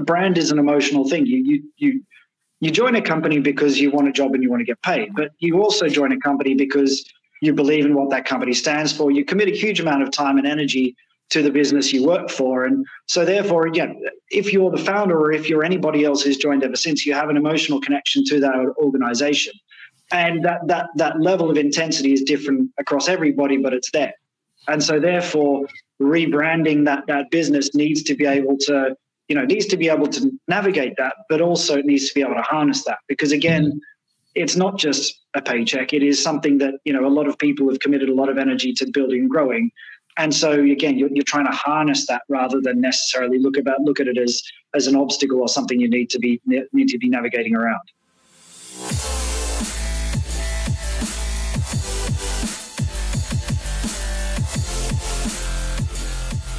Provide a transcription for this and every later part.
brand is an emotional thing. You you you you join a company because you want a job and you want to get paid, but you also join a company because you believe in what that company stands for. You commit a huge amount of time and energy to the business you work for. And so, therefore, yeah, if you're the founder or if you're anybody else who's joined ever since, you have an emotional connection to that organization. And that, that, that level of intensity is different across everybody, but it's there. And so, therefore, rebranding that, that business needs to be able to, you know, it needs to be able to navigate that, but also it needs to be able to harness that. Because again, it's not just a paycheck. It is something that, you know, a lot of people have committed a lot of energy to building and growing and so again you're, you're trying to harness that rather than necessarily look about look at it as as an obstacle or something you need to be need to be navigating around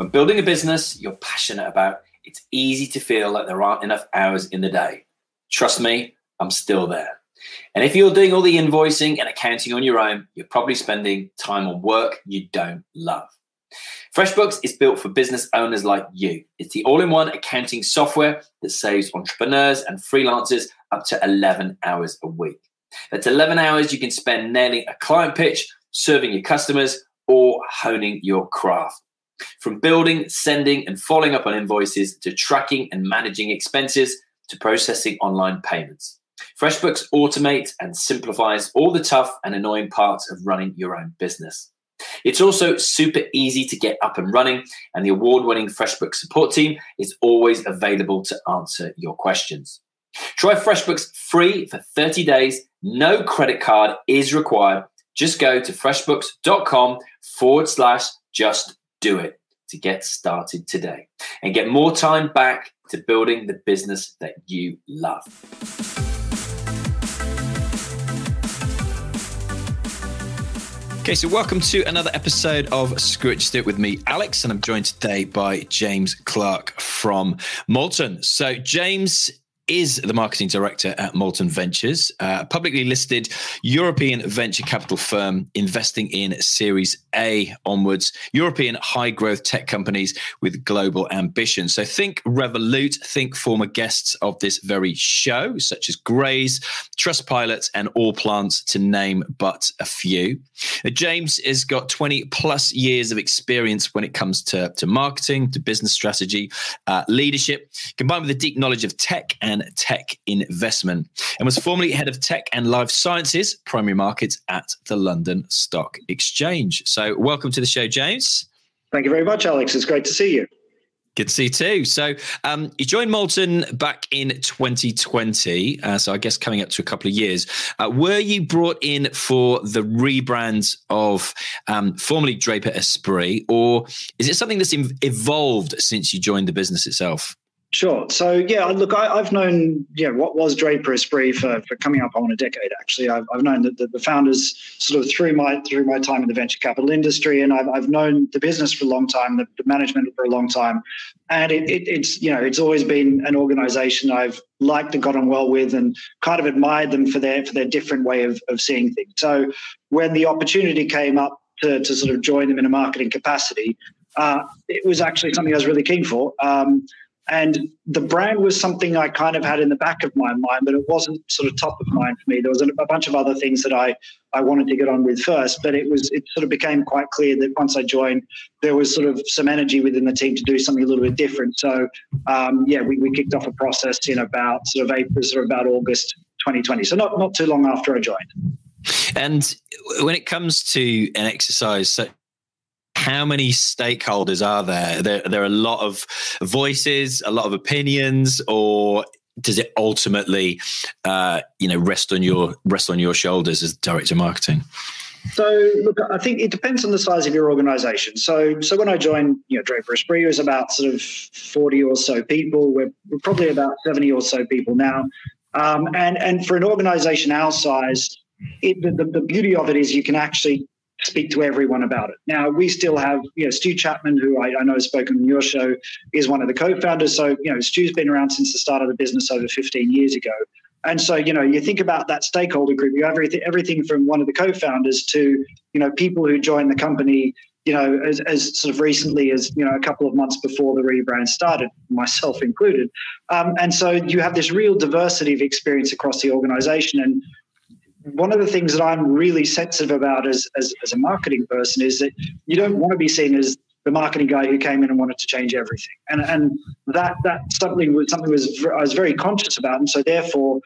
When building a business you're passionate about, it's easy to feel like there aren't enough hours in the day. Trust me, I'm still there. And if you're doing all the invoicing and accounting on your own, you're probably spending time on work you don't love. FreshBooks is built for business owners like you. It's the all in one accounting software that saves entrepreneurs and freelancers up to 11 hours a week. That's 11 hours you can spend nailing a client pitch, serving your customers, or honing your craft. From building, sending, and following up on invoices to tracking and managing expenses to processing online payments. FreshBooks automates and simplifies all the tough and annoying parts of running your own business. It's also super easy to get up and running, and the award winning FreshBooks support team is always available to answer your questions. Try FreshBooks free for 30 days. No credit card is required. Just go to freshbooks.com forward slash just do it to get started today and get more time back to building the business that you love. Okay, so welcome to another episode of Screw It with me, Alex, and I'm joined today by James Clark from Molten. So, James is the marketing director at Molten Ventures, a publicly listed European venture capital firm investing in Series A onwards, European high growth tech companies with global ambition. So think Revolut, think former guests of this very show, such as Graze, Trustpilot, and All Plants, to name but a few. James has got 20 plus years of experience when it comes to, to marketing, to business strategy, uh, leadership, combined with a deep knowledge of tech and tech investment and was formerly head of tech and life sciences primary markets at the London Stock Exchange. So, welcome to the show, James. Thank you very much, Alex. It's great to see you. Good to see you too. So um, you joined Molten back in 2020. Uh, so I guess coming up to a couple of years. Uh, were you brought in for the rebrand of um, formerly Draper Esprit, or is it something that's evolved since you joined the business itself? Sure. So yeah, look, I, have known yeah what was Draper Esprit for, for coming up on a decade. Actually, I've, I've known the, the, the, founders sort of through my through my time in the venture capital industry, and I've, I've known the business for a long time, the, the management for a long time, and it, it, it's you know it's always been an organisation I've liked and gotten well with, and kind of admired them for their for their different way of, of seeing things. So when the opportunity came up to, to sort of join them in a marketing capacity, uh, it was actually something I was really keen for. Um, And the brand was something I kind of had in the back of my mind, but it wasn't sort of top of mind for me. There was a, bunch of other things that I, I wanted to get on with first, but it was it sort of became quite clear that once I joined, there was sort of some energy within the team to do something a little bit different. So um, yeah, we, we kicked off a process in about sort of April, sort of about August 2020. So not not too long after I joined. And when it comes to an exercise such how many stakeholders are there? There, there are a lot of voices, a lot of opinions, or does it ultimately, uh, you know, rest on your rest on your shoulders as director of marketing? So, look, I think it depends on the size of your organization. So, so when I joined, you know, Draper Esprit, it was about sort of 40 or so people. We're, we're probably about 70 or so people now. Um, and, and for an organization our size, it, the, the beauty of it is you can actually speak to everyone about it. Now we still have, you know, Stu Chapman, who I, I, know has spoken on your show, is one of the co-founders. So, you know, Stu's been around since the start of the business over 15 years ago. And so, you know, you think about that stakeholder group, you have everything, everything from one of the co-founders to, you know, people who joined the company, you know, as, as sort of recently as, you know, a couple of months before the rebrand started, myself included. Um, and so you have this real diversity of experience across the organization. And one of the things that I'm really sensitive about as, as, as a marketing person is that you don't want to be seen as the marketing guy who came in and wanted to change everything. And and that that something was something was I was very conscious about. And so therefore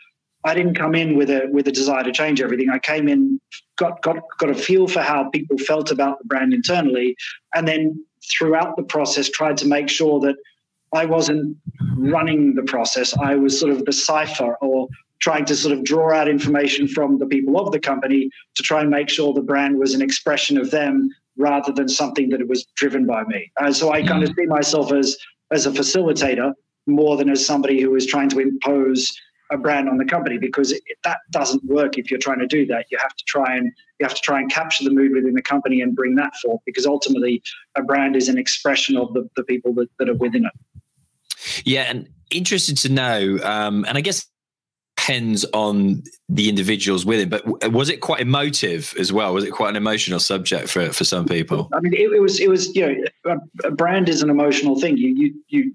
I didn't come in with a with a desire to change everything. I came in, got got got a feel for how people felt about the brand internally, and then throughout the process tried to make sure that I wasn't running the process. I was sort of the cipher or trying to sort of draw out information from the people of the company to try and make sure the brand was an expression of them rather than something that it was driven by me. And so I kind of mm. see myself as as a facilitator more than as somebody who is trying to impose a brand on the company because it, that doesn't work if you're trying to do that. You have to try and you have to try and capture the mood within the company and bring that forth because ultimately a brand is an expression of the, the people that, that are within it. Yeah, and interested to know, um, and I guess depends on the individuals with it. But was it quite emotive as well? Was it quite an emotional subject for for some people? I mean, it, it was. It was. You know, a, brand is an emotional thing. You you you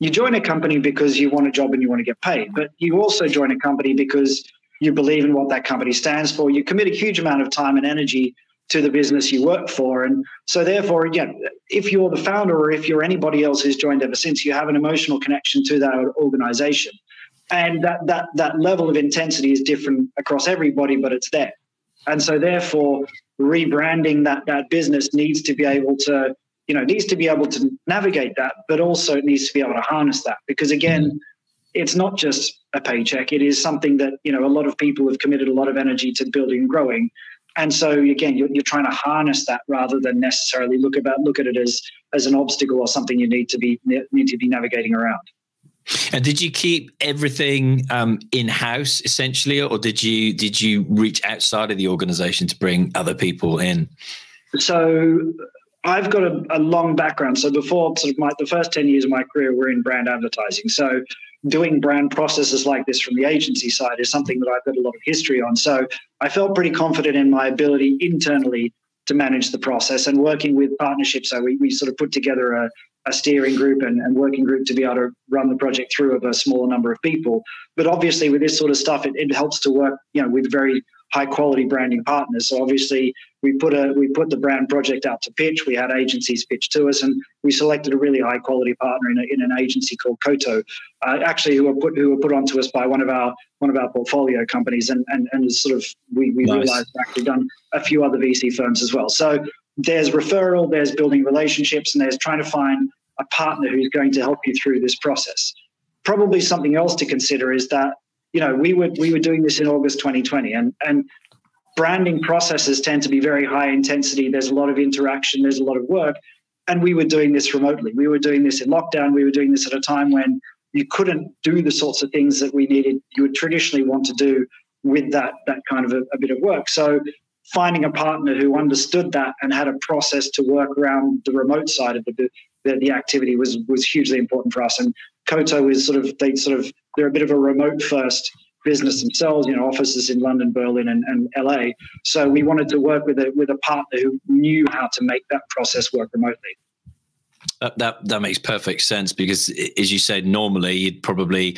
you join a company because you want a job and you want to get paid, but you also join a company because you believe in what that company stands for. You commit a huge amount of time and energy to the business you work for. And so, therefore, again, if you're the founder or if you're anybody else who's joined ever since, you have an emotional connection to that organization and that that that level of intensity is different across everybody, but it's there. And so, therefore, rebranding that that business needs to be able to you know needs to be able to navigate that, but also it needs to be able to harness that because again. It's not just a paycheck. It is something that you know a lot of people have committed a lot of energy to building and growing, and so again, you're, you're trying to harness that rather than necessarily look about look at it as as an obstacle or something you need to be need to be navigating around. And did you keep everything um, in house essentially, or did you did you reach outside of the organization to bring other people in? So I've got a, a, long background. So before sort of my the first ten years of my career were in brand advertising. So doing brand processes like this from the agency side is something that I've got a lot of history on. So I felt pretty confident in my ability internally to manage the process and working with partnerships. So we, we sort of put together a, a steering group and, and, working group to be able to run the project through of a smaller number of people. But obviously, with this sort of stuff, it, it helps to work, you know, with very high quality branding partners. So obviously, we put a we put the brand project out to pitch. We had agencies pitch to us, and we selected a really high quality partner in, a, in an agency called Koto, uh, actually who were put who were put onto us by one of our one of our portfolio companies, and and and sort of we we nice. realized actually done a few other VC firms as well. So there's referral, there's building relationships, and there's trying to find a partner who's going to help you through this process. Probably something else to consider is that you know we were we were doing this in August 2020, and and branding processes tend to be very high intensity. There's a lot of interaction, there's a lot of work, and we were doing this remotely. We were doing this in lockdown. We were doing this at a time when you couldn't do the sorts of things that we needed. You would traditionally want to do with that that kind of a, a bit of work. So finding a partner who understood that and had a process to work around the remote side of the, the, the activity was was hugely important for us. And Koto is sort of they sort of they're a bit of a remote first business themselves, you know, offices in London, Berlin, and, and LA. So we wanted to work with a with a partner who knew how to make that process work remotely. That, that that makes perfect sense because, as you said, normally you'd probably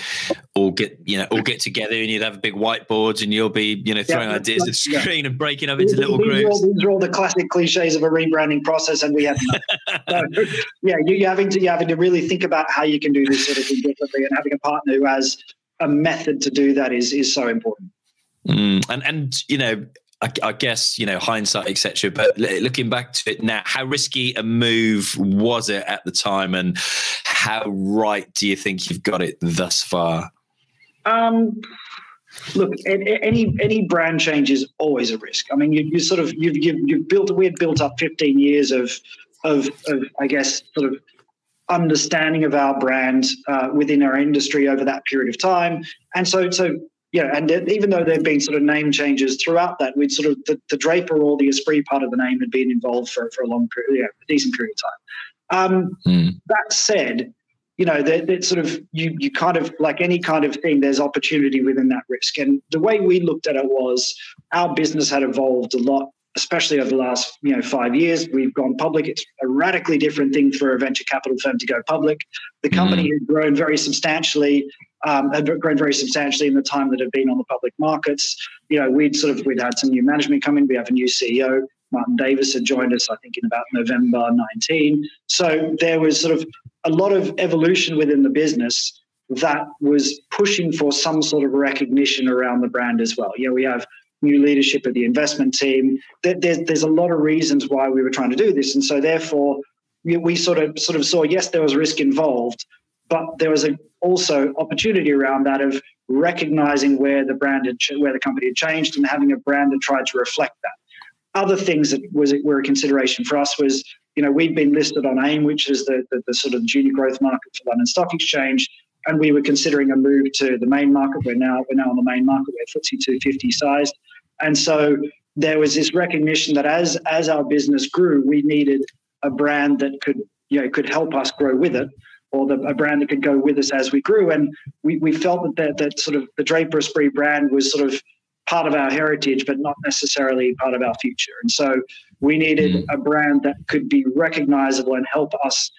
all get you know all get together and you'd have big whiteboards and you'll be you know throwing yeah, ideas at the screen yeah. and breaking up into these, little these groups. Are these are all the classic cliches of a rebranding process, and we have so, yeah, you, are having to you're having to really think about how you can do this sort of thing differently, and having a partner who has a method to do that is is so important. Mm, and and you know I, I, guess you know hindsight, etc. But looking back to it now, how risky a move was it at the time, and how right do you think you've got it thus far? Um, look, any any brand change is always a risk. I mean, you, you sort of you've, you've, you've built we had built up 15 years of of, of I guess sort of understanding of our brand uh, within our industry over that period of time, and so so yeah, and even though there have been sort of name changes throughout that, we'd sort of the, the Draper or the Esprit part of the name had been involved for, for a long period, yeah, a decent period of time. Um, mm. That said, you know, that, that sort of you you kind of like any kind of thing, there's opportunity within that risk. And the way we looked at it was our business had evolved a lot, especially over the last you know five years. We've gone public. It's a radically different thing for a venture capital firm to go public. The company mm. has grown very substantially um, had grown very substantially in the time that had been on the public markets. You know, we'd sort of we'd had some new management come in. We have a new CEO. Martin Davis had joined us, I think, in about November 19. So there was sort of a lot of evolution within the business that was pushing for some sort of recognition around the brand as well. You know, we have new leadership of the investment team. There's, there's a lot of reasons why we were trying to do this, and so therefore we sort of sort of saw yes, there was risk involved, but there was a, also opportunity around that of recognizing where the brand had, where the company had changed and having a brand that tried to reflect that. Other things that was were a consideration for us was, you know, we'd been listed on AIM, which is the, the, the sort of junior growth market for London Stock Exchange, and we were considering a move to the main market. We're now we're now on the main market. We're FTSE 250 sized, and so there was this recognition that as as our business grew, we needed a brand that could you know could help us grow with it or the, a brand that could go with us as we grew. And we, we felt that, that that sort of the Draper Esprit brand was sort of part of our heritage, but not necessarily part of our future. And so we needed mm. a brand that could be recognizable and help us.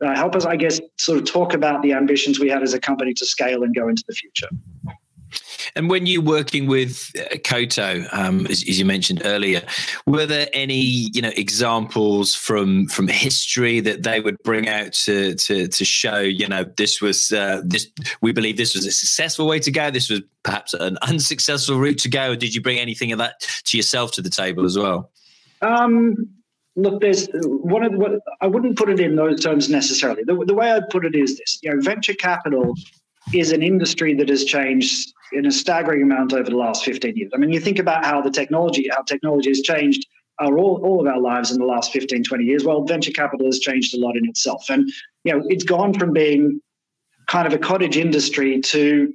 Uh, help us, I guess, sort of talk about the ambitions we had as a company to scale and go into the future. And when you're working with uh, Koto, um, as, as, you mentioned earlier, were there any you know examples from from history that they would bring out to to, to show you know this was uh, this we believe this was a successful way to go, this was perhaps an unsuccessful route to go. Or did you bring anything of that to yourself to the table as well? Um, look, there's one of what I wouldn't put it in those terms necessarily. The, the way I'd put it is this: you know, venture capital is an industry that has changed in a staggering amount over the last 15 years. I mean, you think about how the technology, how technology has changed our, all, all of our lives in the last 15, 20 years. Well, venture capital has changed a lot in itself. And, you know, it's gone from being kind of a cottage industry to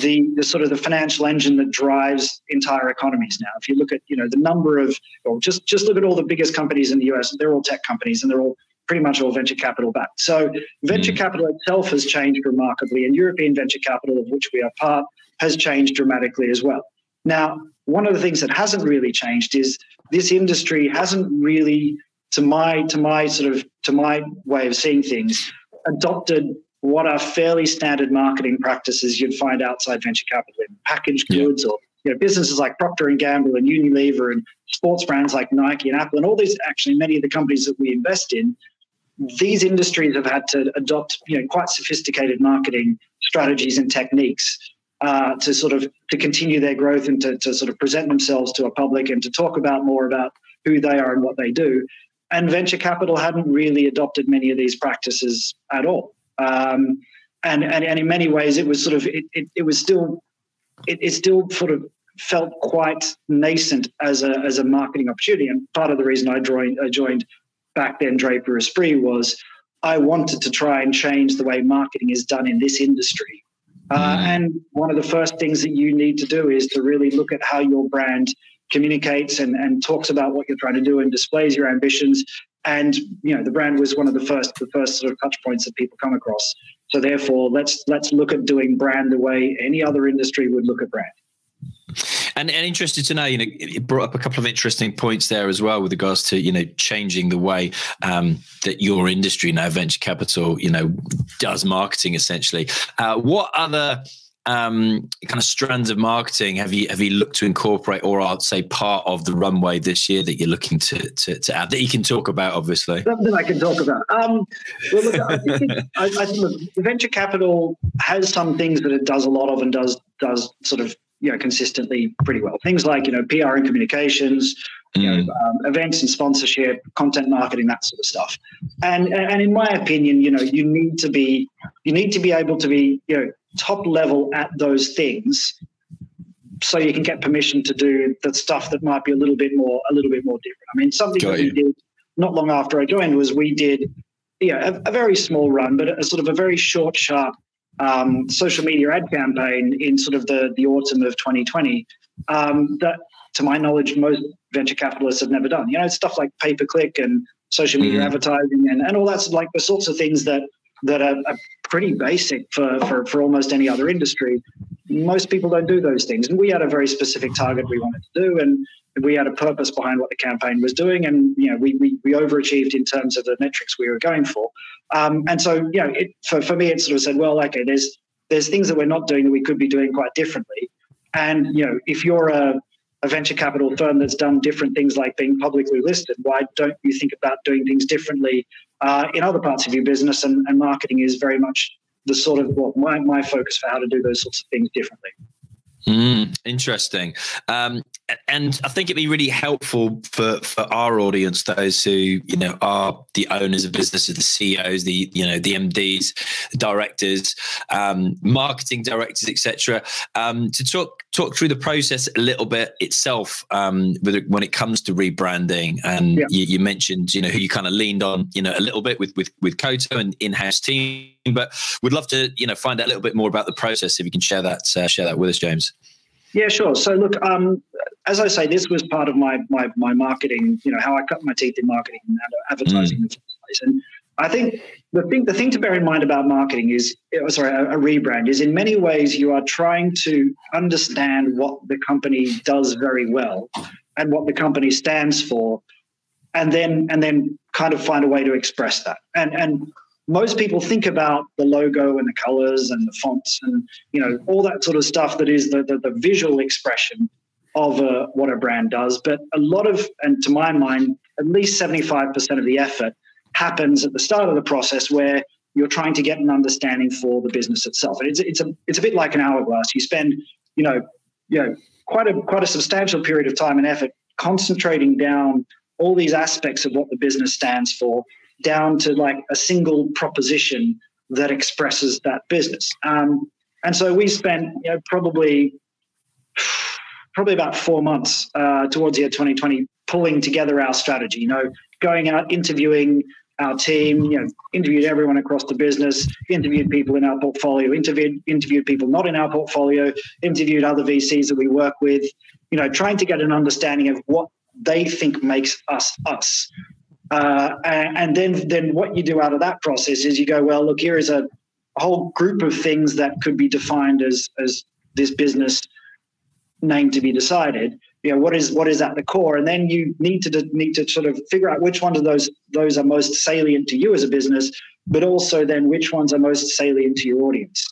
the, the sort of the financial engine that drives entire economies now. If you look at, you know, the number of, or just, just look at all the biggest companies in the US, they're all tech companies and they're all pretty much all venture capital backed. So venture mm. capital itself has changed remarkably, and European venture capital, of which we are part, has changed dramatically as well. Now, one of the things that hasn't really changed is this industry hasn't really, to my to my sort of to my way of seeing things, adopted what are fairly standard marketing practices you'd find outside venture capital in packaged goods yeah. or you know, businesses like Procter and Gamble and Unilever and sports brands like Nike and Apple and all these actually many of the companies that we invest in these industries have had to adopt you know quite sophisticated marketing strategies and techniques uh, to sort of to continue their growth and to, to sort of present themselves to a public and to talk about more about who they are and what they do. And venture capital hadn't really adopted many of these practices at all. Um, and, and, and in many ways, it was sort of it, it, it was still it, it still sort of felt quite nascent as a as a marketing opportunity. And part of the reason I joined I joined back then Draper Esprit was I wanted to try and change the way marketing is done in this industry. Uh, mm. and one of the first things that you need to do is to really look at how your brand communicates and, and talks about what you're trying to do and displays your ambitions. And you know, the brand was one of the first the first sort of touch points that people come across. So therefore, let's let's look at doing brand the way any other industry would look at brand. And, and interested to know, you know, it brought up a couple of interesting points there as well with regards to, you know, changing the way um, that your industry now, venture capital, you know, does marketing essentially. Uh, what other um, kind of strands of marketing have you have you looked to incorporate, or I'd say part of the runway this year that you're looking to to, to add that you can talk about, obviously? Something I can talk about. Um, well, look, I think, I, I think venture capital has some things that it does a lot of and does does sort of you know consistently pretty well. Things like you know PR and communications, you know, mm. um, events and sponsorship, content marketing, that sort of stuff. And and in my opinion, you know, you need to be you need to be able to be you know top level at those things so you can get permission to do the stuff that might be a little bit more a little bit more different. I mean, something Got that you. we did not long after I joined was we did yeah a, a very small run, but a, sort of a very short, sharp um, social media ad campaign in sort of the the autumn of 2020 um, that, to my knowledge, most venture capitalists have never done. You know, stuff like pay per click and social media mm. advertising and, and all that's like the sorts of things that that are, are pretty basic for, for, for almost any other industry. Most people don't do those things. And we had a very specific target we wanted to do. And we had a purpose behind what the campaign was doing. And, you know, we, we, we overachieved in terms of the metrics we were going for. Um, and so, you know, it, for, for me, it sort of said, well, okay, there's, there's things that we're not doing that we could be doing quite differently. And, you know, if you're a, a venture capital firm that's done different things like being publicly listed, why don't you think about doing things differently uh, in other parts of your business? And, and marketing is very much the sort of well, my, my focus for how to do those sorts of things differently. Mm, interesting. Um, and I think it'd be really helpful for, for our audience, those who, you know, are the owners of businesses, the CEOs, the, you know, the MDs, directors, um, marketing directors, etc., um, to talk, talk through the process a little bit itself um, when it comes to rebranding. And yeah. you, you, mentioned, you know, who you kind of leaned on, you know, a little bit with, with, with Koto and in-house team, but we'd love to, you know, find out a little bit more about the process. If you can share that, uh, share that with us, James. Yeah, sure. So look, um, as I say, this was part of my my my marketing. You know, how I cut my teeth in marketing and advertising mm. in the first place. And I think the thing the thing to bear in mind about marketing is, oh, sorry, a, a rebrand is in many ways you are trying to understand what the company does very well and what the company stands for, and then and then kind of find a way to express that. And and most people think about the logo and the colors and the fonts and you know all that sort of stuff that is the the, the visual expression of a, what a brand does. But a lot of and to my mind at least 75% of the effort happens at the start of the process where you're trying to get an understanding for the business itself. And it's, it's a it's a bit like an hourglass. You spend you know you know quite a quite a substantial period of time and effort concentrating down all these aspects of what the business stands for down to like a single proposition that expresses that business. Um, and so we spent you know, probably probably about four months uh, towards the year 2020 pulling together our strategy. You know, going out interviewing our team, you know, interviewed everyone across the business, interviewed people in our portfolio, interviewed interviewed people not in our portfolio, interviewed other VCs that we work with, you know, trying to get an understanding of what they think makes us us. Uh, and then, then what you do out of that process is you go, well, look, here is a, whole group of things that could be defined as as this business name to be decided. You know, what is what is at the core, and then you need to need to sort of figure out which ones of those those are most salient to you as a business, but also then which ones are most salient to your audience.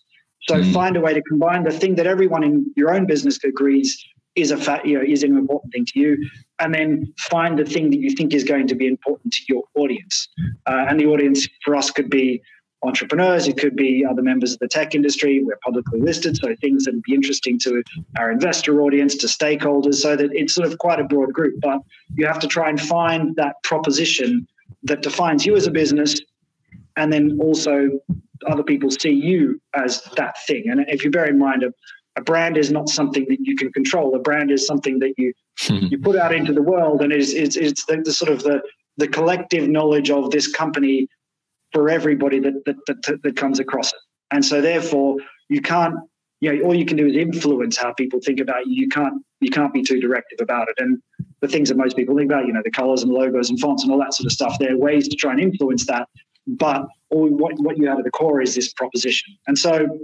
So mm. find a way to combine the thing that everyone in your own business agrees is a fat, you know, is an important thing to you, and then find the thing that you think is going to be important to your audience. Uh, and the audience for us could be entrepreneurs, it could be other members of the tech industry. We're publicly listed, so things that would be interesting to our investor audience, to stakeholders, so that it's sort of quite a broad group. But you have to try and find that proposition that defines you as a business, and then also other people see you as that thing. And if you bear in mind a a brand is not something that you can control. A brand is something that you hmm. you put out into the world, and it's it's, it's the, the, sort of the the collective knowledge of this company for everybody that that, that that comes across it. And so, therefore, you can't. You know, all you can do is influence how people think about you. You can't you can't be too directive about it. And the things that most people think about, you know, the colors and logos and fonts and all that sort of stuff, there are ways to try and influence that. But all, what, what you have at the core is this proposition. And so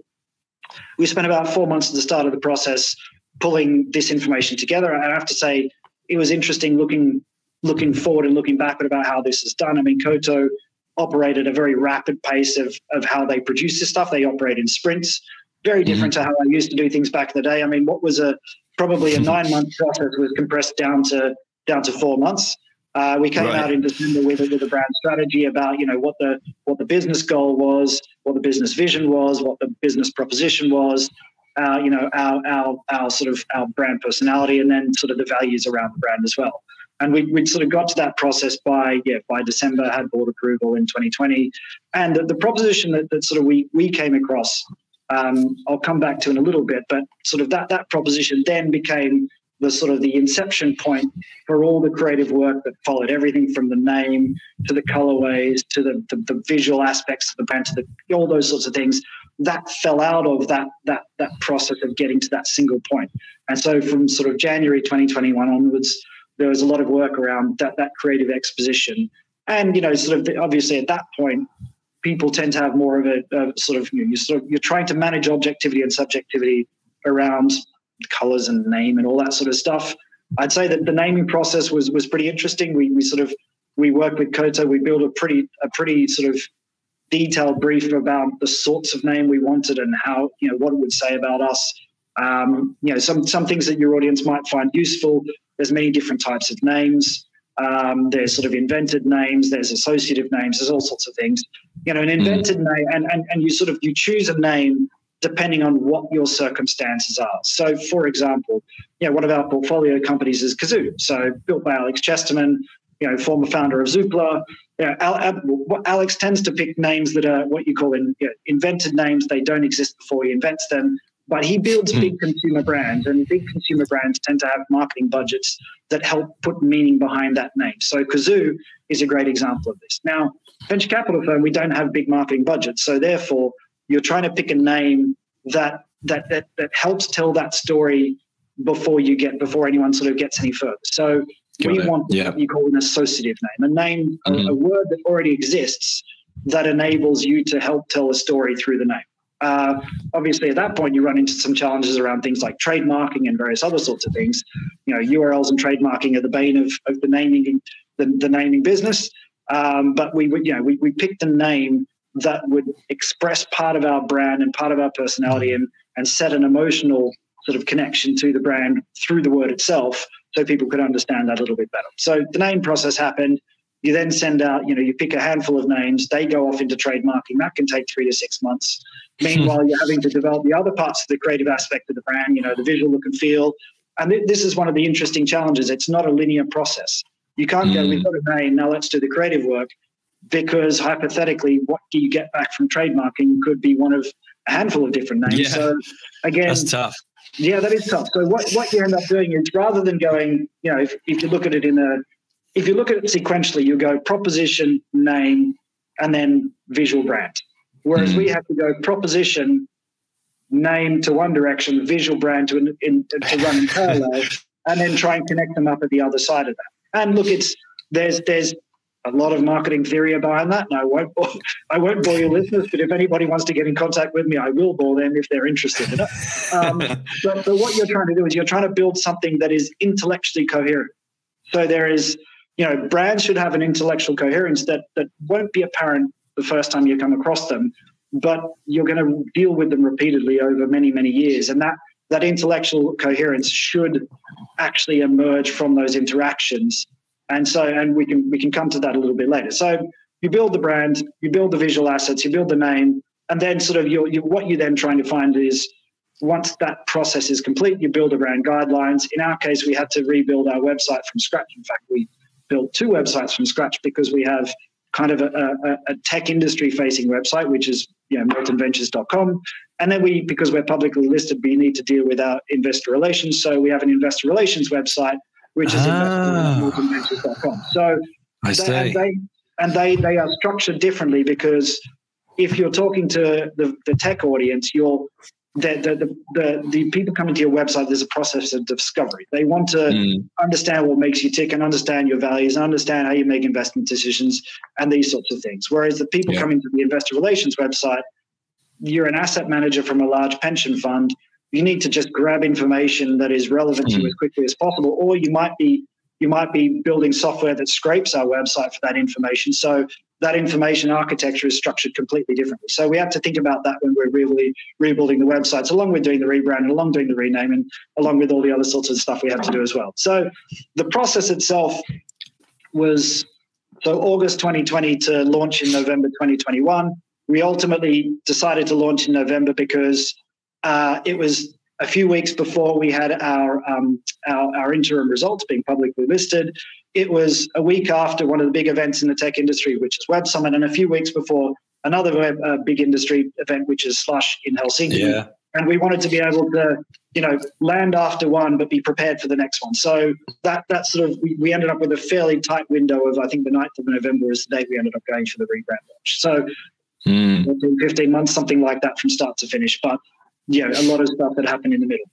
we spent about four months at the start of the process pulling this information together. And I have to say, it was interesting looking looking forward and looking backward about how this is done. I mean, Koto operated a very rapid pace of of how they produce this stuff. They operate in sprints, very mm-hmm. different mm-hmm. to how I used to do things back in the day. I mean, what was a probably a nine month process was compressed down to down to four months. Uh, we came right. out in December with a, with a brand strategy about you know what the what the business goal was, what the business vision was, what the business proposition was, uh, you know our our our sort of our brand personality, and then sort of the values around the brand as well. And we we sort of got to that process by yeah by December had board approval in 2020, and the, the proposition that, that sort of we we came across. Um, I'll come back to in a little bit, but sort of that that proposition then became the sort of the inception point for all the creative work that followed everything from the name to the colorways to the, the, the, visual aspects of the brand to the, all those sorts of things that fell out of that that that process of getting to that single point. And so from sort of january 2021 onwards there was a lot of work around that that creative exposition. And you know sort of obviously at that point people tend to have more of a, a sort of you know, you're sort of you're trying to manage objectivity and subjectivity around colors and name and all that sort of stuff. I'd say that the naming process was was pretty interesting. We we sort of we worked with Koto. We built a pretty a pretty sort of detailed brief about the sorts of name we wanted and how you know what it would say about us. Um, you know some some things that your audience might find useful. There's many different types of names. Um, there's sort of invented names. There's associative names. There's all sorts of things. You know, an invented mm. name, and, and and you sort of you choose a name depending on what your circumstances are. So, for example, you know, one of our portfolio companies is Cazoo. So, built by Alex Chesterman, you know, former founder of Zoopla. You know, Alex tends to pick names that are what you call in, you know, invented names. They don't exist before he invents them. But he builds mm. big consumer brands, and big consumer brands tend to have marketing budgets that help put meaning behind that name. So Cazoo is a great example of this. Now, venture capital firm, we don't have big marketing budgets, so therefore you're trying to pick a name that that that, that helps tell that story before you get before anyone sort of gets any further. So Got we it. want yeah. what you call an associative name, a name, mm-hmm. a, a, word that already exists that enables you to help tell a story through the name. Uh, obviously, at that point, you run into some challenges around things like trademarking and various other sorts of things. You know, URLs and trademarking are the bane of, of the naming the, the naming business. Um, but we, you know, we, we picked a name that would express part of our brand and part of our personality and, and set an emotional sort of connection to the brand through the word itself so people could understand that a little bit better. So the name process happened. You then send out, you know, you pick a handful of names, they go off into trademarking. That can take three to six months. Meanwhile, you're having to develop the other parts of the creative aspect of the brand, you know, the visual look and feel. And th- this is one of the interesting challenges. It's not a linear process. You can't mm. go, we've got a name, now let's do the creative work because hypothetically, what do you get back from trademarking could be one of a handful of different names. Yeah. So again, that's tough. Yeah, that is tough. So what, what you end up doing is rather than going, you know, if, if you look at it in a, if you look at it sequentially, you go proposition, name, and then visual brand. Whereas mm. we have to go proposition, name to one direction, visual brand to, in, in, to run in parallel, and then try and connect them up at the other side of that. And look, it's there's there's a lot of marketing theory behind that. And I won't bore, I won't bore your listeners, but if anybody wants to get in contact with me, I will bore them if they're interested in it. Um, but, but what you're trying to do is you're trying to build something that is intellectually coherent. So there is, you know, brands should have an intellectual coherence that that won't be apparent the first time you come across them, but you're going to deal with them repeatedly over many many years, and that that intellectual coherence should actually emerge from those interactions and so, and we can we can come to that a little bit later. So you build the brand, you build the visual assets, you build the name, and then sort of you, you what you're then trying to find is once that process is complete, you build around guidelines. In our case, we had to rebuild our website from scratch. In fact, we built two websites from scratch because we have kind of a, a, a tech industry facing website, which is you know, moltenventures.com. And then we, because we're publicly listed, we need to deal with our investor relations. So we have an investor relations website which is ah. investor.com. So I they, and they and they they are structured differently because if you're talking to the, the tech audience, you're the, the, the, the, people coming to your website, there's a process of discovery. They want to mm. understand what makes you tick and understand your values and understand how you make investment decisions and these sorts of things. Whereas the people yeah. coming to the investor relations website, you're an asset manager from a large pension fund you need to just grab information that is relevant mm-hmm. to you mm. as quickly as possible, or you might be you might be building software that scrapes our website for that information. So that information architecture is structured completely differently. So we have to think about that when we're really rebuilding the websites, along with doing the rebrand, and along with doing the rename, and along with all the other sorts of stuff we have to do as well. So the process itself was so August 2020 to launch in November 2021. We ultimately decided to launch in November because uh, it was a few weeks before we had our, um, our, our interim results being publicly listed. It was a week after one of the big events in the tech industry, which is Web Summit, and a few weeks before another web, uh, big industry event, which is Slush in Helsinki. Yeah. And we wanted to be able to, you know, land after one, but be prepared for the next one. So that that sort of we, we ended up with a fairly tight window of I think the 9th of November is the date we ended up going for the rebrand launch. So mm. 15 months, something like that from start to finish. But yeah, a lot of stuff that happened in the middle.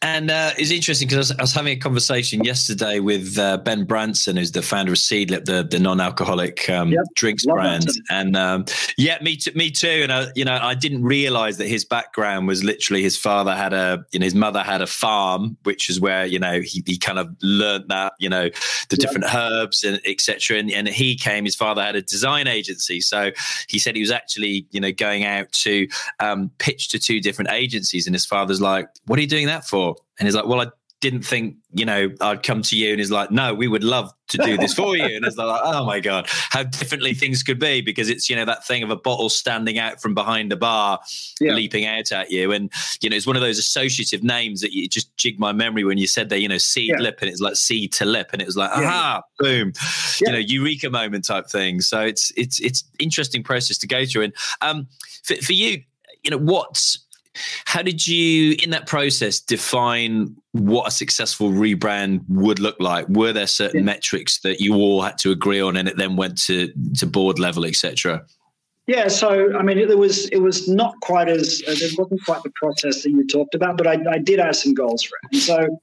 And uh, it's interesting because I, I, was having a conversation yesterday with uh, Ben Branson, who's the founder of Seedlip, the, the non-alcoholic um, yep. drinks Love brand. And um, yeah, me too. Me too. And I, you know, I didn't realize that his background was literally his father had a, you know, his mother had a farm, which is where you know he, he kind of learned that, you know, the yep. different herbs and etc. And, and he came. His father had a design agency, so he said he was actually, you know, going out to um, pitch to two different agencies. And his father's like, "What are you doing that for?" And he's like, well, I didn't think, you know, I'd come to you. And he's like, no, we would love to do this for you. And it's like, oh my God, how differently things could be because it's, you know, that thing of a bottle standing out from behind the bar, yeah. leaping out at you. And, you know, it's one of those associative names that you just jig my memory when you said that, you know, seed yeah. lip and it's like seed to lip. And it was like, yeah. aha, boom, you know, eureka moment type thing. So it's, it's, it's interesting process to go through. And um, for, for you, you know, what's, how did you, in that process, define what a successful rebrand would look like? Were there certain yeah. metrics that you all had to agree on, and it then went to to board level, etc.? Yeah, so I mean, it, was it was not quite as uh, there wasn't quite the process that you talked about, but I, I did have some goals for it. And so,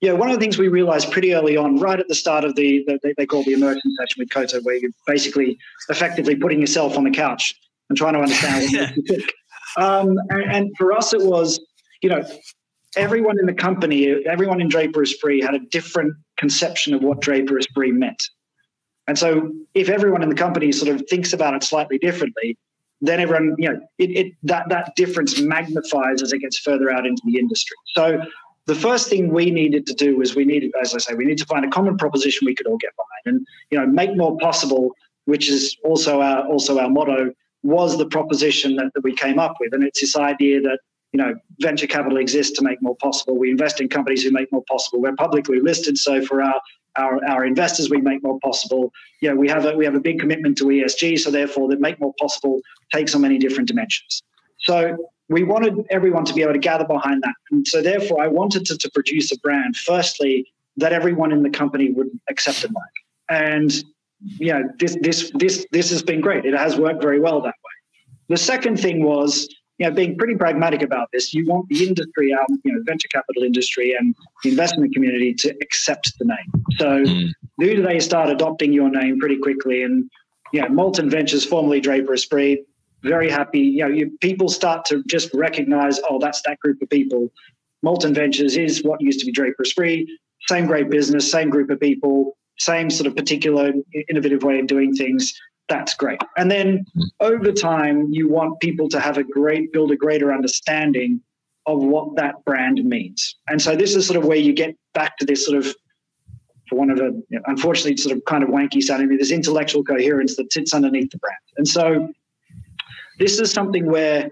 yeah, one of the things we realized pretty early on, right at the start of the, the they, they call the immersion session with Koto, where you're basically effectively putting yourself on the couch and trying to understand what you tick. Um, and, and, for us, it was, you know, everyone in the company, everyone in Draper Esprit had a different conception of what Draper Esprit meant. And so if everyone in the company sort of thinks about it slightly differently, then everyone, you know, it, it that that difference magnifies as it gets further out into the industry. So the first thing we needed to do was we needed, as I say, we need to find a common proposition we could all get behind, and you know, make more possible, which is also our also our motto was the proposition that, that we came up with. And it's this idea that, you know, venture capital exists to make more possible. We invest in companies who make more possible. We're publicly listed, so for our our, our investors, we make more possible. You know, we have a we have a big commitment to ESG, so therefore, that make more possible takes on many different dimensions. So we wanted everyone to be able to gather behind that, and so therefore, I wanted to, to produce a brand. Firstly, that everyone in the company would accept and like, and you know, this this this this has been great. It has worked very well that way. The second thing was, you know, being pretty pragmatic about this. You want the industry, our you know, venture capital industry and the investment community to accept the name. So, mm. do they start adopting your name pretty quickly? And you know, Molten Ventures, formerly Draper Esprit, very happy. You know, you, people start to just recognize, oh, that's that group of people. Molten Ventures is what used to be Draper Esprit. Same great business, same group of people same sort of particular innovative way of doing things that's great. And then over time you want people to have a great build a greater understanding of what that brand means. And so this is sort of where you get back to this sort of for one of a you know, unfortunately sort of kind of wanky sounding this intellectual coherence that sits underneath the brand. And so this is something where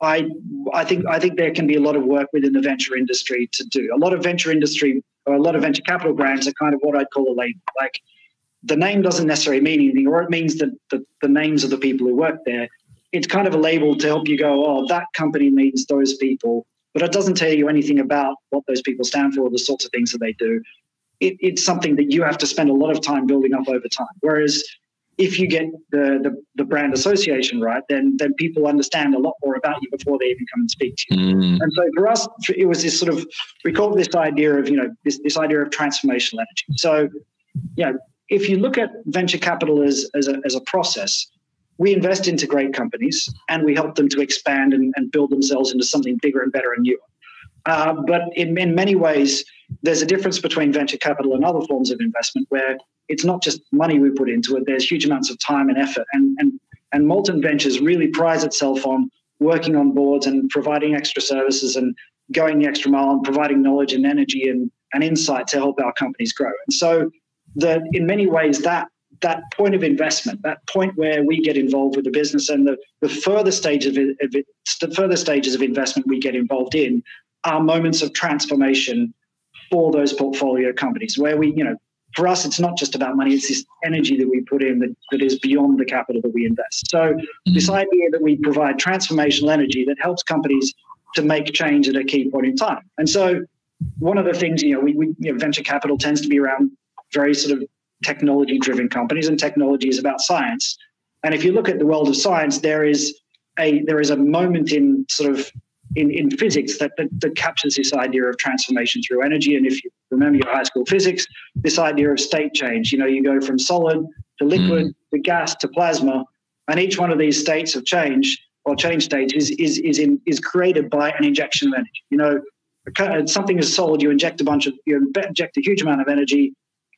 I I think I think there can be a lot of work within the venture industry to do. A lot of venture industry or a lot of venture capital brands are kind of what I'd call a label. Like the name doesn't necessarily mean anything, or it means that the, the names of the people who work there. It's kind of a label to help you go, oh, that company means those people, but it doesn't tell you anything about what those people stand for, the sorts of things that they do. It, it's something that you have to spend a lot of time building up over time. Whereas if you get the, the, the, brand association right, then then people understand a lot more about you before they even come and speak to you. Mm. And so for us, it was this sort of we call this idea of you know this this idea of transformational energy. So, you know, if you look at venture capital as as a, as a process, we invest into great companies and we help them to expand and, and build themselves into something bigger and better and newer. Uh, but in, in many ways, there's a difference between venture capital and other forms of investment where it's not just money we put into it, there's huge amounts of time and effort. And, and, and Molten Ventures really prides itself on working on boards and providing extra services and going the extra mile and providing knowledge and energy and, and insight to help our companies grow. And so that in many ways that that point of investment, that point where we get involved with the business and the, the further stages of, it, of it, the further stages of investment we get involved in are moments of transformation for those portfolio companies where we, you know, for us, it's not just about money, it's this energy that we put in that, that is beyond the capital that we invest. So, mm-hmm. this idea that we provide transformational energy that helps companies to make change at a key point in time. And so, one of the things, you know, we, we you know, venture capital tends to be around very sort of technology driven companies, and technology is about science. And if you look at the world of science, there is a there is a moment in sort of in, in physics that, that, that captures this idea of transformation through energy. And if you remember your high school physics, this idea of state change, you know, you go from solid to liquid mm. to gas to plasma, and each one of these states of change or change states is is is in is created by an injection of energy. You know, something is solid, you inject a bunch of you inject a huge amount of energy,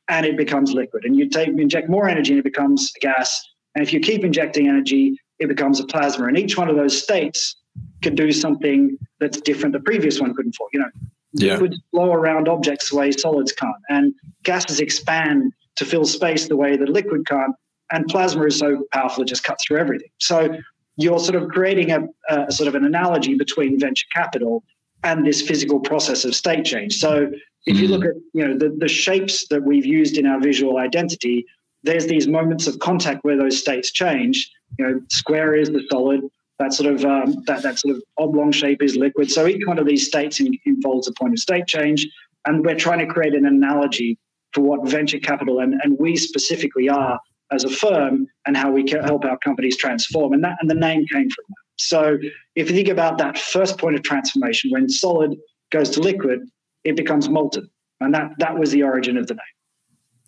and it becomes liquid. And you take inject more energy, and it becomes a gas. And if you keep injecting energy, it becomes a plasma. And each one of those states can do something that's different the previous one couldn't for. You know, yeah. liquids flow around objects the way solids can't, and gases expand to fill space the way that liquid can't, and plasma is so powerful it just cuts through everything. So you're sort of creating a, a sort of an analogy between venture capital and this physical process of state change. So if you look mm. at you know the, the shapes that we've used in our visual identity, there's these moments of contact where those states change. You know, square is the solid, that sort of um, that that sort of oblong shape is liquid. So each one of these states in, involves a point of state change, and we're trying to create an analogy for what venture capital and, and we specifically are as a firm and how we can help our companies transform. And that and the name came from that. So if you think about that first point of transformation, when solid goes to liquid, it becomes molten, and that that was the origin of the name.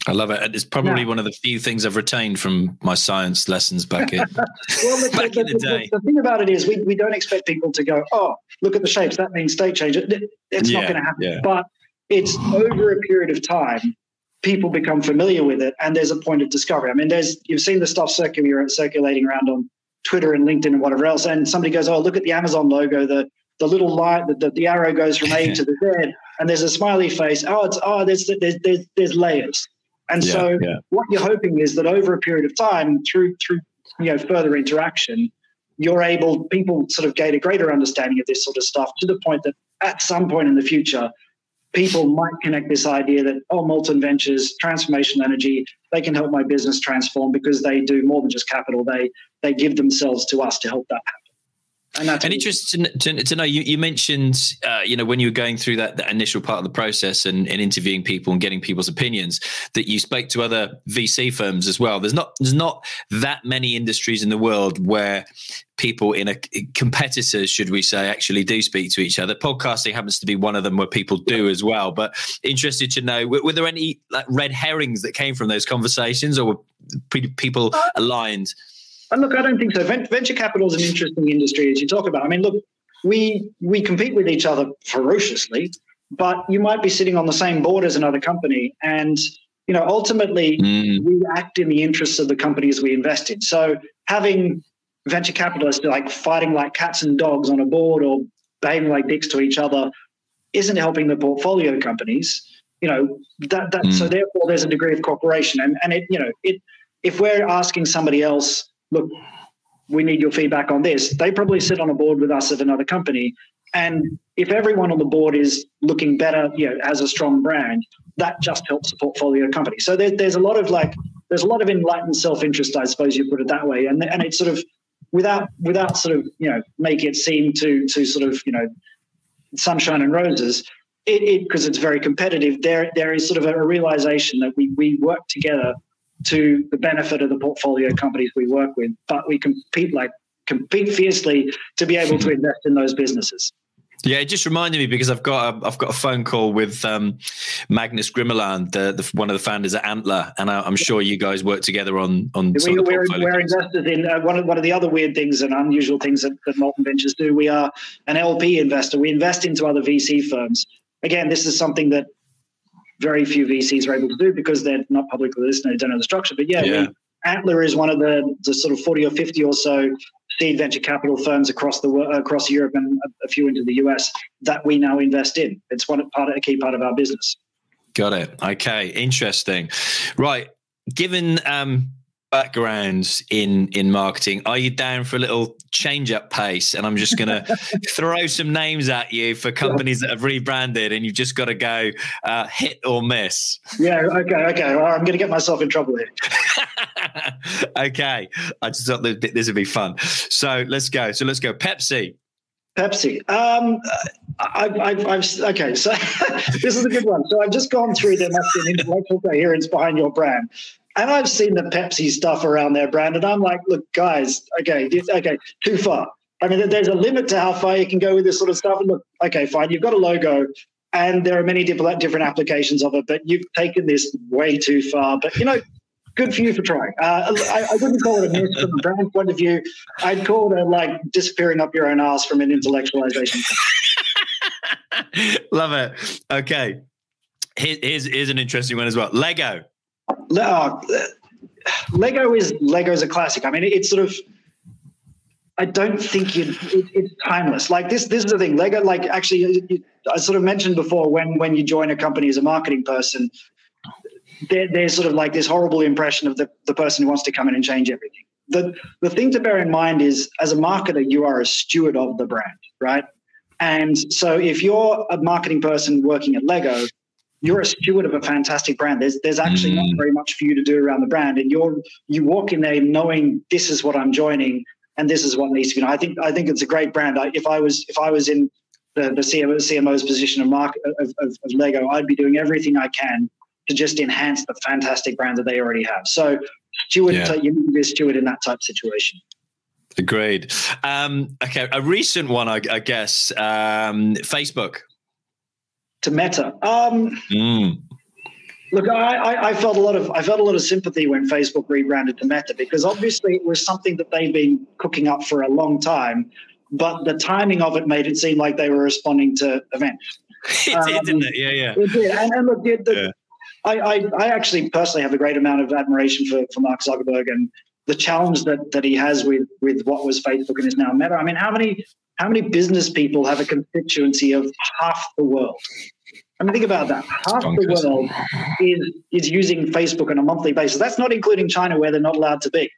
I love it. It's probably one of the few things I've retained from my science lessons back in, well, the, back the, in the, day. The, thing about it is, we, we don't expect people to go, oh, look at the shapes. That means state change. It, it's yeah, not going to happen. Yeah. But it's over a period of time, people become familiar with it, and there's a point of discovery. I mean, there's you've seen the stuff circulating circulating around on Twitter and LinkedIn and whatever else, and somebody goes, oh, look at the Amazon logo. The the little light, the, the, the arrow goes from A to the Z, and there's a smiley face. Oh, it's oh, there's there's there's, there's layers and yeah, so yeah. what you're hoping is that over a period of time, through through you know further interaction, you're able people sort of gain a greater understanding of this sort of stuff to the point that at some point in the future, people might connect this idea that oh, Molten Ventures, transformational energy, they can help my business transform because they do more than just capital. They they give themselves to us to help that happen. And, and interesting to, to, know, you, you mentioned, uh, you know, when you were going through that, that initial part of the process and, and, interviewing people and getting people's opinions, that you spoke to other VC firms as well. There's not there's not that many industries in the world where people in a competitors, should we say, actually do speak to each other. Podcasting happens to be one of them where people do as well. But interested to know, were, were there any like red herrings that came from those conversations, or were people uh, aligned? And look, I don't think so. Venture capital is an interesting industry, as you talk about. I mean, look, we we compete with each other ferociously, but you might be sitting on the same board as another company, and you know, ultimately, mm. we act in the interests of the companies we invest in. So having venture capitalists like fighting like cats and dogs on a board or behaving like dicks to each other isn't helping the portfolio companies. You know that that mm. so therefore there's a degree of cooperation, and and it you know it if we're asking somebody else look, we need your feedback on this. They probably sit on a board with us at another company. And if everyone on the board is looking better, you know, a strong brand, that just helps the portfolio company. So there, there's a lot of like, there's a lot of enlightened self-interest, I suppose you put it that way. And and it's sort of without without sort of you know make it seem to to sort of you know sunshine and roses. It because it, it's very competitive. There there is sort of a realization that we we work together to the benefit of the portfolio companies we work with, but we compete like compete fiercely to be able to invest in those businesses. Yeah, it just reminded me because I've got a, I've got a phone call with um, Magnus Grimeland, the, the, one of the founders at Antler, and I, am sure you guys work together on on. We, are we're, we're investors in uh, one of one of the other weird things and unusual things that, that Molten Ventures do. We are an LP investor. We invest into other VC firms. Again, this is something that very few VCs are able to do because they're not publicly listed and they don't know the structure. But yeah, yeah. We, Antler is one of the, the sort of 40 or 50 or so seed venture capital firms across the across Europe and a few into the US that we now invest in. It's one part of a key part of our business. Got it. Okay, interesting. Right, given um, backgrounds in in marketing, are you down for a little change up pace? And I'm just going to throw some names at you for companies that have rebranded, and you've just got to go uh, hit or miss. Yeah. Okay. Okay. Well, I'm going to get myself in trouble here. okay. I just thought this would be fun. So let's go. So let's go. Pepsi. Pepsi. Um, I've, I've, okay, so this is a good one. So I've just gone through there must be an intellectual coherence behind your brand. And I've seen the Pepsi stuff around their brand, and I'm like, look, guys, okay, okay, too far. I mean, there's a limit to how far you can go with this sort of stuff. And look, okay, fine, you've got a logo, and there are many different different applications of it, but you've taken this way too far. But you know, good for you for trying. Uh, I, I, wouldn't call it a miss from a brand point of view. I'd call it like disappearing up your own ass from an intellectualization. Love it. Okay. Here's, here's an interesting one as well. Lego. Uh, Lego is Lego is a classic. I mean, it's sort of. I don't think it, it, it's timeless. Like this, this is the thing. Lego, like actually, I sort of mentioned before when when you join a company as a marketing person, there, there's sort of like this horrible impression of the, the person who wants to come in and change everything. The, the thing to bear in mind is as a marketer, you are a steward of the brand, right? And so if you're a marketing person working at Lego, you're a steward of a fantastic brand. There's there's actually mm. not very much for you to do around the brand, and you're you walk in there knowing this is what I'm joining, and this is what needs to be. I think I think it's a great brand. I, if I was if I was in the, the CMO, CMO's position of market of, of, of Lego, I'd be doing everything I can to just enhance the fantastic brand that they already have. So steward, yeah. you need to be a steward in that type of situation. Agreed. Um, okay, a recent one, I, I guess, um, Facebook. To Meta. Um, mm. Look, I, I, felt a lot of I felt a lot of sympathy when Facebook rebranded to Meta because obviously it was something that they've been cooking up for a long time, but the timing of it made it seem like they were responding to events. it um, did, didn't it? Yeah, yeah. It did. And, and look, the, the, yeah. I, I, I, actually personally have a great amount of admiration for, for Mark Zuckerberg and the challenge that, that he has with, with what was Facebook and is now Meta. I mean, how many how many business people have a constituency of half the world? I mean, think about that. Half the world is is using Facebook on a monthly basis. That's not including China, where they're not allowed to be.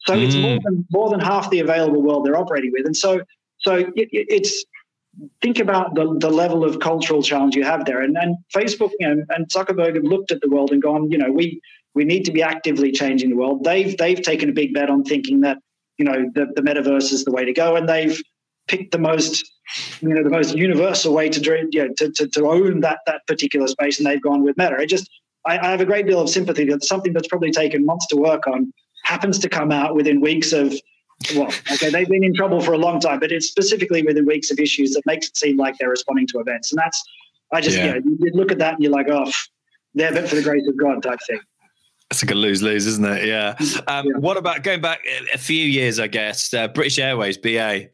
So mm. it's more than more than half the available world they're operating with, and so so it, it's think about the, the level of cultural challenge you have there. And, and Facebook you know, and Zuckerberg have looked at the world and gone, you know, we we need to be actively changing the world. They've they've taken a big bet on thinking that you know the, the metaverse is the way to go, and they've picked the most you know the most universal way to dream, you know, to, to, to own that that particular space, and they've gone with Meta. It just I, I have a great deal of sympathy that something that's probably taken months to work on happens to come out within weeks of well, okay, they've been in trouble for a long time, but it's specifically within weeks of issues that makes it seem like they're responding to events. And that's, I just, yeah. you, know, you look at that and you're like, oh, they're but for the grace of God type thing. It's like a lose lose, isn't it? Yeah. Um, yeah. What about going back a few years, I guess? Uh, British Airways, BA.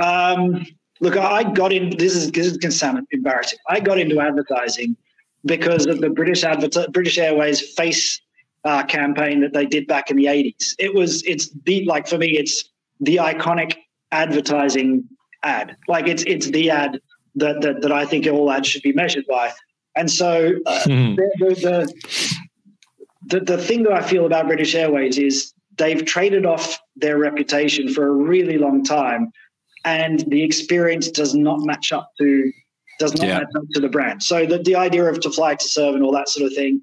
Um, look, I got in, this is, this is going to sound embarrassing. I got into advertising because of the British, adver- British Airways face uh, campaign that they did back in the 80s. It was, it's the, like for me, it's the iconic advertising ad. Like it's, it's the ad that, that, that I think all ads should be measured by. And so uh, hmm. the, the, the, the thing that I feel about British Airways is they've traded off their reputation for a really long time and the experience does not match up to does not yeah. match up to the brand. So the, the idea of to fly to serve and all that sort of thing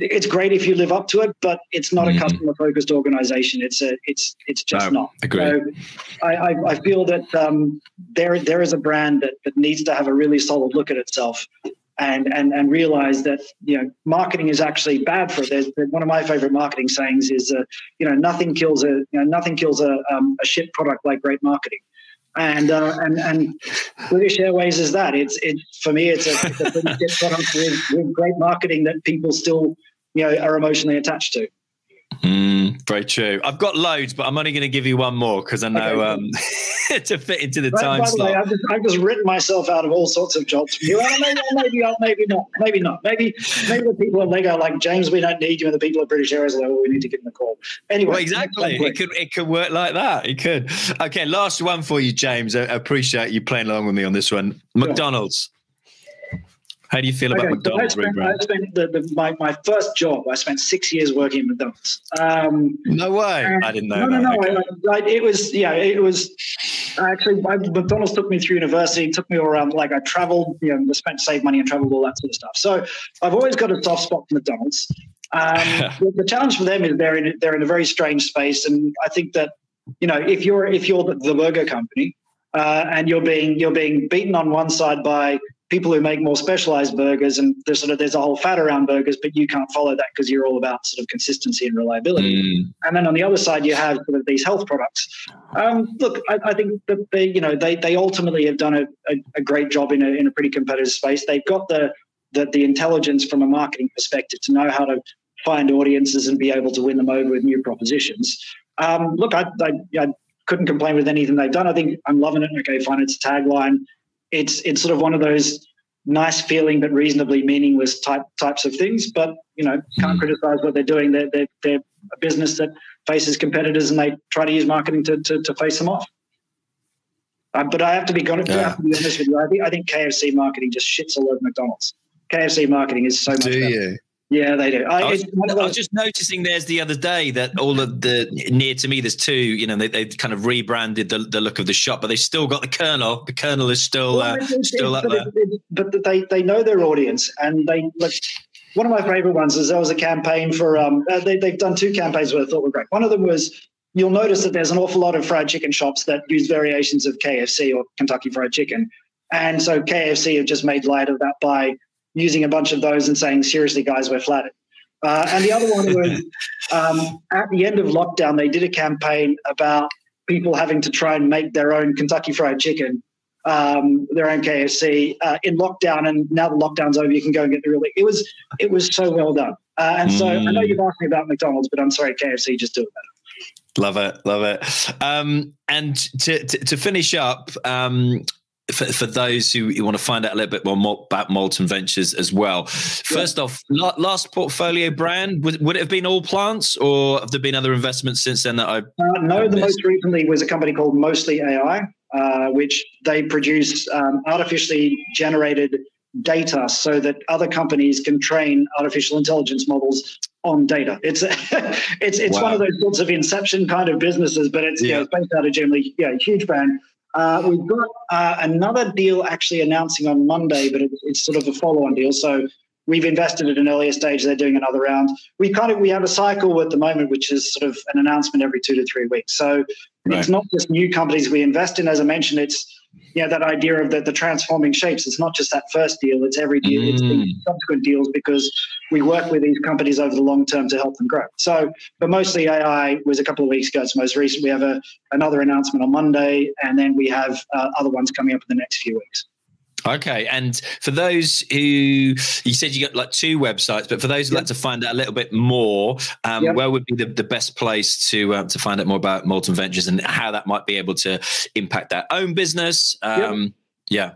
it's great if you live up to it, but it's not mm-hmm. a customer focused organization. It's a it's it's just no, not. Agree. So I, I, I feel that um, there there is a brand that, that needs to have a really solid look at itself and and and realize that you know marketing is actually bad for it. There's, one of my favorite marketing sayings is uh, you know nothing kills a you know nothing kills a um, a shit product like great marketing. And uh, and and British Airways is that. It's it for me. It's a, it's a product with, with great marketing that people still you know are emotionally attached to. Mm, very true. I've got loads, but I'm only going to give you one more because I know okay. um, to fit into the time by slot. Way, I've, just, I've just written myself out of all sorts of jobs. maybe, maybe, maybe not. Maybe not. Maybe maybe the people at Lego like James, we don't need you, and the people at British Airways are like, well, we need to give them a call. Anyway, well, exactly. It could it could work like that. It could. Okay, last one for you, James. I appreciate you playing along with me on this one. McDonald's. How do you feel okay, about McDonald's? So I spent, I spent the, the, my, my first job, I spent six years working at McDonald's. Um, no way. I didn't know. No, that. no, no. Okay. I, I, it was, yeah, it was actually, I, McDonald's took me through university, took me all around. Like I traveled, you know, spent, saved money and traveled, all that sort of stuff. So I've always got a soft spot for McDonald's. Um, the, the, challenge for them is they're in, they're in a very strange space. And I think that, you know, if you're, if you're the, the burger company, uh, and you're being you're being beaten on one side by people who make more specialized burgers and there's sort of there's a whole fat around burgers but you can't follow that because you're all about sort of consistency and reliability. Mm. and then on the other side you have sort of these health products. Um, look I, I, think that they you know they they ultimately have done a, a, a, great job in a, in a pretty competitive space. They've got the, the the intelligence from a marketing perspective to know how to find audiences and be able to win them over with new propositions. Um, look I, I, I couldn't complain with anything they've done. I think i'm loving it. Okay fine it's a tagline it's it's sort of one of those nice feeling but reasonably meaningless type types of things. But you know, can't mm. criticize what they're doing. They're, they're, they're a business that faces competitors and they try to use marketing to, to, to face them off. Uh, but I have to be, honest, yeah. to be honest with you. I think, I think KFC marketing just shits all over McDonald's. KFC marketing is so much. Do better. you? Yeah, they do. I, I, was, I, was, just noticing there's the other day that all of the near to me, there's two, you know, they, they've kind of rebranded the, the look of the shop, but they still got the Colonel. The Colonel is still well, uh, still up there. But they, they know their audience and they look. One of my favorite ones is there was a campaign for, um, uh, they, they've done two campaigns that I thought were great. One of them was you'll notice that there's an awful lot of fried chicken shops that use variations of KFC or Kentucky Fried Chicken. And so KFC have just made light of that by using a bunch of those and saying, seriously, guys, we're flattered. Uh, and the other one was um, at the end of lockdown, they did a campaign about people having to try and make their own Kentucky Fried Chicken, um, their own KFC uh, in lockdown. And now the lockdown's over, you can go and get the real. It was it was so well done. Uh, and so mm. I know mm. you've asked me about McDonald's, but I'm sorry, KFC just do it better. Love it, love it. Um, and to, to, to finish up, um, for, for those who, want to find out a little bit more about Molten Ventures as well. First yeah. off, last portfolio brand, would, would, it have been allplants or have there been other investments since then that I? Uh, no, the most recently was a company called Mostly AI, uh, which they produce um, artificially generated data so that other companies can train artificial intelligence models on data. It's it's it's wow. one of those sorts of inception kind of businesses, but it's, yeah. you know, it's based out of generally yeah, huge brand. Uh, we've got uh, another deal actually announcing on Monday, but it's, it's sort of a follow-on deal. So we've invested at an earlier stage. They're doing another round. We kind of we have a cycle at the moment, which is sort of an announcement every two to three weeks. So right. it's not just new companies we invest in. As I mentioned, it's know that idea of the, the transforming shapes. It's not just that first deal; it's every deal, mm. it's the subsequent deals because we work with these companies over the long term to help them grow. So, but mostly AI was a couple of weeks ago. It's most recent. We have a, another announcement on Monday, and then we have uh, other ones coming up in the next few weeks. Okay, and for those who you said you got like two websites, but for those who'd yep. like to find out a little bit more, um, yep. where would be the, the best place to um, to find out more about Molten Ventures and how that might be able to impact their own business? Um, yep. Yeah.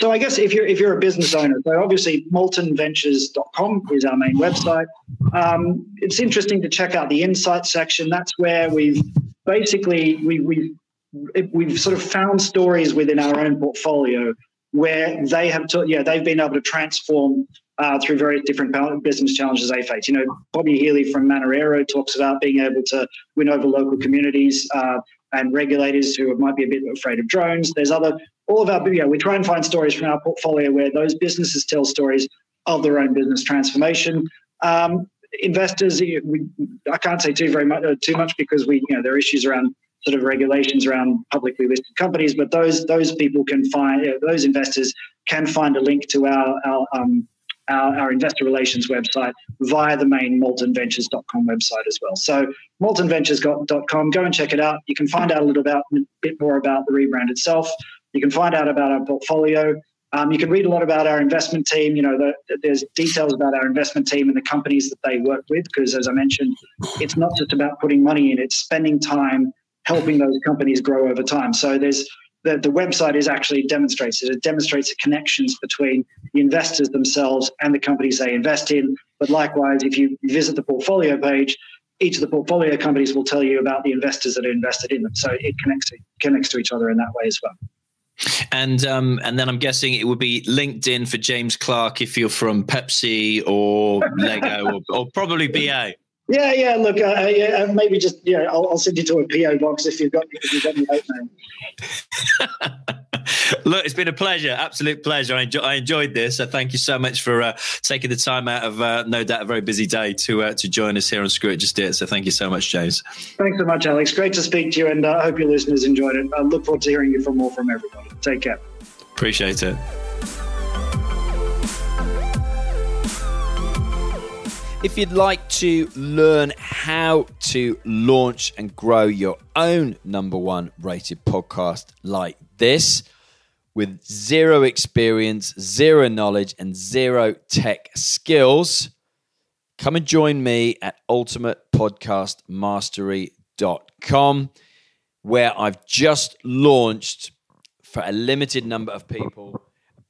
So I guess if you're if you're a business owner, so obviously moltenventures.com is our main website. Um, it's interesting to check out the insight section. That's where we've basically we we we've sort of found stories within our own portfolio where they have, to, yeah, they've been able to transform uh, through various different business challenges they face. You know, Bobby Healy from Manna Aero talks about being able to win over local communities uh, and regulators who might be a bit afraid of drones. There's other, all of our, yeah, we try and find stories from our portfolio where those businesses tell stories of their own business transformation. Um, investors, we, I can't say too very much, uh, too much because we, you know, there are issues around sort of regulations around publicly listed companies, but those those people can find those investors can find a link to our our um, our, our investor relations website via the main moltenventures.com website as well. So moltenventures.com, go and check it out. You can find out a little about, a bit more about the rebrand itself. You can find out about our portfolio. Um, you can read a lot about our investment team. You know, the, there's details about our investment team and the companies that they work with. Because as I mentioned, it's not just about putting money in; it's spending time helping those companies grow over time. So there's the, the website is actually demonstrates it. It demonstrates the connections between the investors themselves and the companies they invest in. But likewise, if you visit the portfolio page, each of the portfolio companies will tell you about the investors that are invested in them. So it connects connects to each other in that way as well. And um, and then I'm guessing it would be LinkedIn for James Clark if you're from Pepsi or Lego or, or probably BA. Yeah, yeah. Look, uh, yeah, uh, maybe just yeah. I'll, I'll, send you to a PO box if you've got if you've got your name. Look, it's been a pleasure, absolute pleasure. I, enjoy, I enjoyed this. So thank you so much for uh, taking the time out of uh, no doubt a very busy day to uh, to join us here on Screw It Just Do It. So thank you so much, James. Thanks so much, Alex. Great to speak to you, and uh, I hope your listeners enjoyed it. I look forward to hearing you from more from everybody. Take care. Appreciate it. If you'd like to learn how to launch and grow your own number one rated podcast like this, with zero experience, zero knowledge, and zero tech skills, come and join me at ultimatepodcastmastery.com, where I've just launched for a limited number of people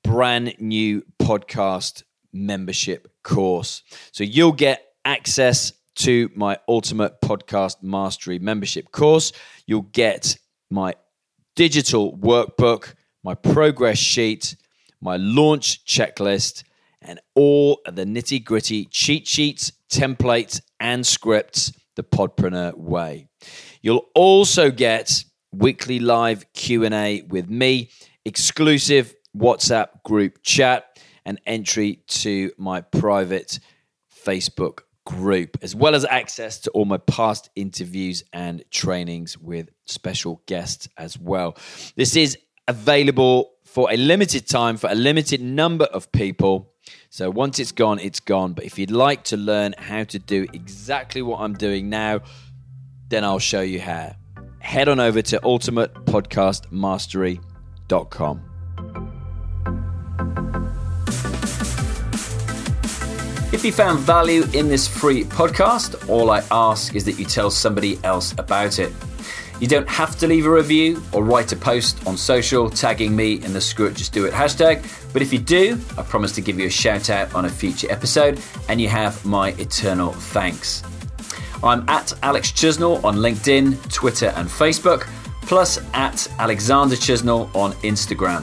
brand new podcast membership course. So you'll get access to my Ultimate Podcast Mastery membership course. You'll get my digital workbook, my progress sheet, my launch checklist, and all the nitty gritty cheat sheets, templates, and scripts the Podpreneur way. You'll also get weekly live Q&A with me, exclusive WhatsApp group chat, and entry to my private Facebook group, as well as access to all my past interviews and trainings with special guests as well. This is available for a limited time for a limited number of people. So once it's gone, it's gone. But if you'd like to learn how to do exactly what I'm doing now, then I'll show you how. Head on over to ultimatepodcastmastery.com. If you found value in this free podcast, all I ask is that you tell somebody else about it. You don't have to leave a review or write a post on social tagging me in the Screw It Just Do It hashtag, but if you do, I promise to give you a shout out on a future episode and you have my eternal thanks. I'm at Alex Chisnell on LinkedIn, Twitter, and Facebook, plus at Alexander Chisnell on Instagram.